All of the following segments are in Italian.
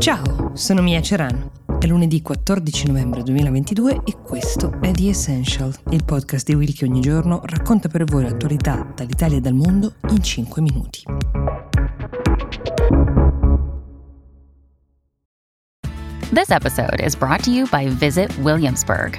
Ciao, sono Mia Ceran. È lunedì 14 novembre 2022 e questo è The Essential, il podcast di Will che ogni giorno racconta per voi l'attualità dall'Italia e dal mondo in 5 minuti. This episode is brought to you by Visit Williamsburg.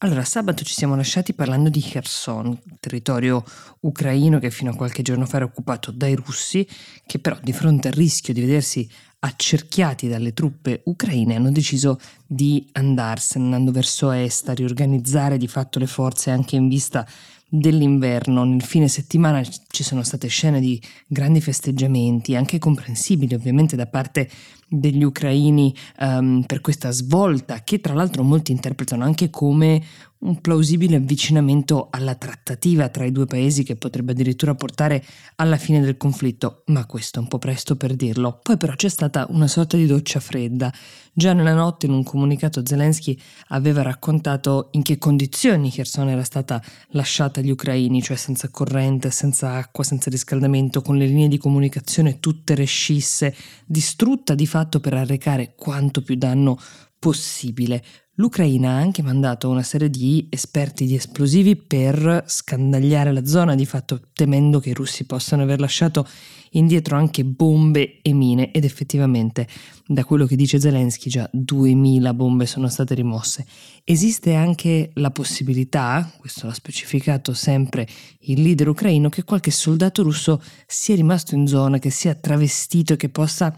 Allora, sabato ci siamo lasciati parlando di Kherson, territorio ucraino che fino a qualche giorno fa era occupato dai russi, che però di fronte al rischio di vedersi accerchiati dalle truppe ucraine hanno deciso di andarsene, andando verso est, a riorganizzare di fatto le forze anche in vista dell'inverno. Nel fine settimana ci sono state scene di grandi festeggiamenti, anche comprensibili ovviamente da parte degli ucraini um, per questa svolta che tra l'altro molti interpretano anche come un plausibile avvicinamento alla trattativa tra i due paesi che potrebbe addirittura portare alla fine del conflitto, ma questo è un po' presto per dirlo. Poi però c'è stata una sorta di doccia fredda. Già nella notte in un comunicato Zelensky aveva raccontato in che condizioni Kherson era stata lasciata agli ucraini, cioè senza corrente, senza acqua, senza riscaldamento, con le linee di comunicazione tutte rescisse, distrutta di fatto per arrecare quanto più danno possibile. L'Ucraina ha anche mandato una serie di esperti di esplosivi per scandagliare la zona, di fatto temendo che i russi possano aver lasciato indietro anche bombe e mine ed effettivamente da quello che dice Zelensky già 2000 bombe sono state rimosse. Esiste anche la possibilità, questo l'ha specificato sempre il leader ucraino, che qualche soldato russo sia rimasto in zona, che sia travestito e che possa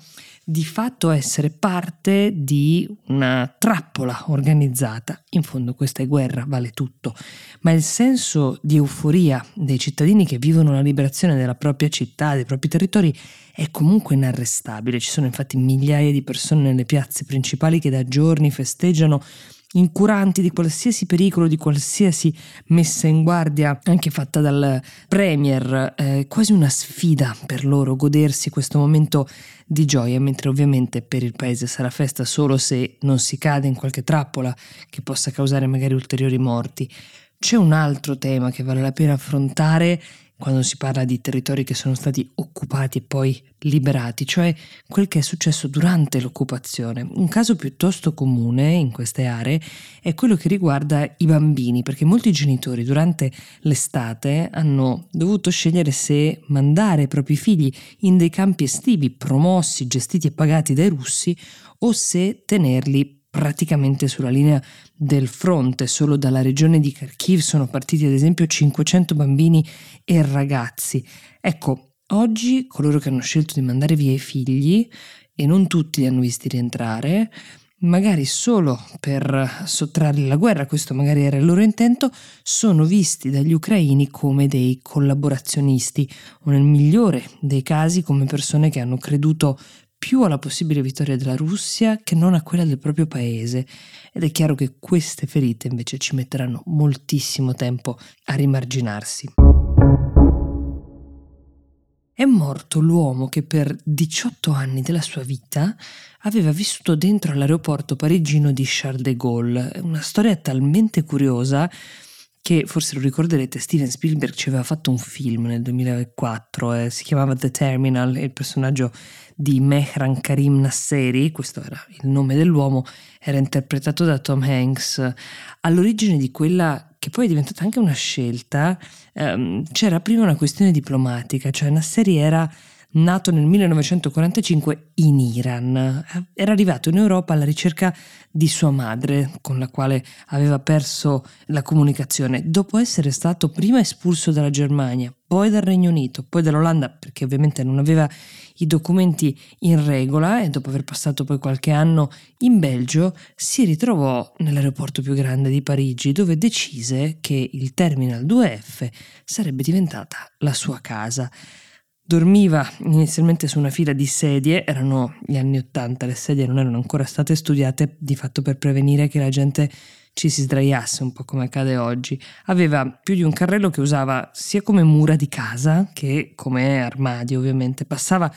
di fatto essere parte di una trappola organizzata. In fondo questa è guerra, vale tutto, ma il senso di euforia dei cittadini che vivono la liberazione della propria città, dei propri territori, è comunque inarrestabile. Ci sono infatti migliaia di persone nelle piazze principali che da giorni festeggiano incuranti di qualsiasi pericolo, di qualsiasi messa in guardia, anche fatta dal Premier, eh, quasi una sfida per loro godersi questo momento di gioia, mentre ovviamente per il paese sarà festa solo se non si cade in qualche trappola che possa causare magari ulteriori morti. C'è un altro tema che vale la pena affrontare quando si parla di territori che sono stati occupati e poi liberati, cioè quel che è successo durante l'occupazione. Un caso piuttosto comune in queste aree è quello che riguarda i bambini, perché molti genitori durante l'estate hanno dovuto scegliere se mandare i propri figli in dei campi estivi promossi, gestiti e pagati dai russi o se tenerli praticamente sulla linea del fronte, solo dalla regione di Kharkiv sono partiti ad esempio 500 bambini e ragazzi. Ecco, oggi coloro che hanno scelto di mandare via i figli, e non tutti li hanno visti rientrare, magari solo per sottrarli alla guerra, questo magari era il loro intento, sono visti dagli ucraini come dei collaborazionisti o nel migliore dei casi come persone che hanno creduto più alla possibile vittoria della Russia che non a quella del proprio paese ed è chiaro che queste ferite invece ci metteranno moltissimo tempo a rimarginarsi. È morto l'uomo che per 18 anni della sua vita aveva vissuto dentro all'aeroporto parigino di Charles de Gaulle. Una storia talmente curiosa che forse lo ricorderete, Steven Spielberg ci aveva fatto un film nel 2004, eh, si chiamava The Terminal e il personaggio di Mehran Karim Nasseri, questo era il nome dell'uomo, era interpretato da Tom Hanks. All'origine di quella che poi è diventata anche una scelta, ehm, c'era prima una questione diplomatica, cioè Nasseri era nato nel 1945 in Iran. Era arrivato in Europa alla ricerca di sua madre, con la quale aveva perso la comunicazione, dopo essere stato prima espulso dalla Germania, poi dal Regno Unito, poi dall'Olanda, perché ovviamente non aveva i documenti in regola e dopo aver passato poi qualche anno in Belgio, si ritrovò nell'aeroporto più grande di Parigi, dove decise che il Terminal 2F sarebbe diventata la sua casa. Dormiva inizialmente su una fila di sedie, erano gli anni Ottanta, le sedie non erano ancora state studiate di fatto per prevenire che la gente ci si sdraiasse un po' come accade oggi. Aveva più di un carrello che usava sia come mura di casa che come armadio ovviamente. Passava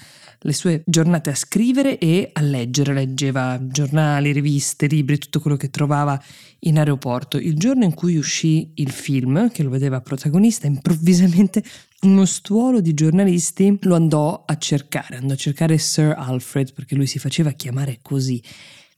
le sue giornate a scrivere e a leggere, leggeva giornali, riviste, libri, tutto quello che trovava in aeroporto. Il giorno in cui uscì il film, che lo vedeva protagonista, improvvisamente uno stuolo di giornalisti lo andò a cercare, andò a cercare Sir Alfred perché lui si faceva chiamare così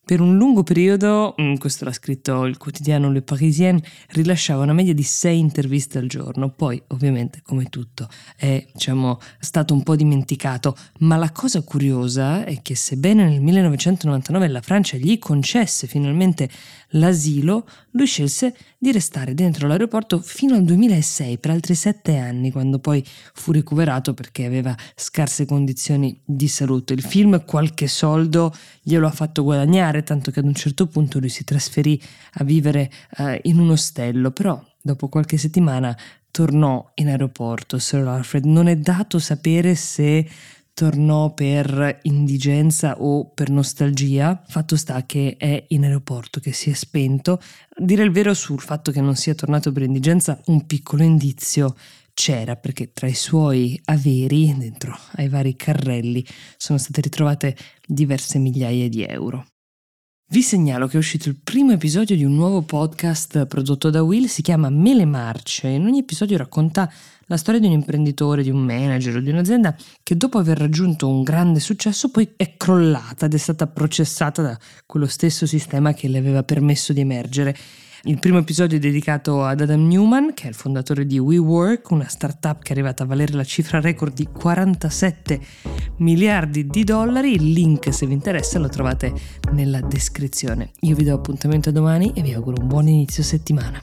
per un lungo periodo, mm, questo l'ha scritto il quotidiano Le Parisien, rilasciava una media di sei interviste al giorno, poi ovviamente come tutto è diciamo, stato un po' dimenticato, ma la cosa curiosa è che sebbene nel 1999 la Francia gli concesse finalmente l'asilo, lui scelse di restare dentro l'aeroporto fino al 2006 per altri sette anni, quando poi fu recuperato perché aveva scarse condizioni di salute. Il film qualche soldo glielo ha fatto guadagnare, tanto che ad un certo punto lui si trasferì a vivere eh, in un ostello, però dopo qualche settimana tornò in aeroporto Sir Alfred. Non è dato sapere se tornò per indigenza o per nostalgia. Fatto sta che è in aeroporto, che si è spento. Dire il vero sul fatto che non sia tornato per indigenza, un piccolo indizio c'era perché tra i suoi averi, dentro ai vari carrelli, sono state ritrovate diverse migliaia di euro. Vi segnalo che è uscito il primo episodio di un nuovo podcast prodotto da Will, si chiama Mele Marce. In ogni episodio racconta la storia di un imprenditore, di un manager o di un'azienda che dopo aver raggiunto un grande successo poi è crollata ed è stata processata da quello stesso sistema che le aveva permesso di emergere. Il primo episodio è dedicato ad Adam Newman, che è il fondatore di WeWork, una startup che è arrivata a valere la cifra record di 47 miliardi di dollari. Il link, se vi interessa, lo trovate nella descrizione. Io vi do appuntamento domani e vi auguro un buon inizio settimana.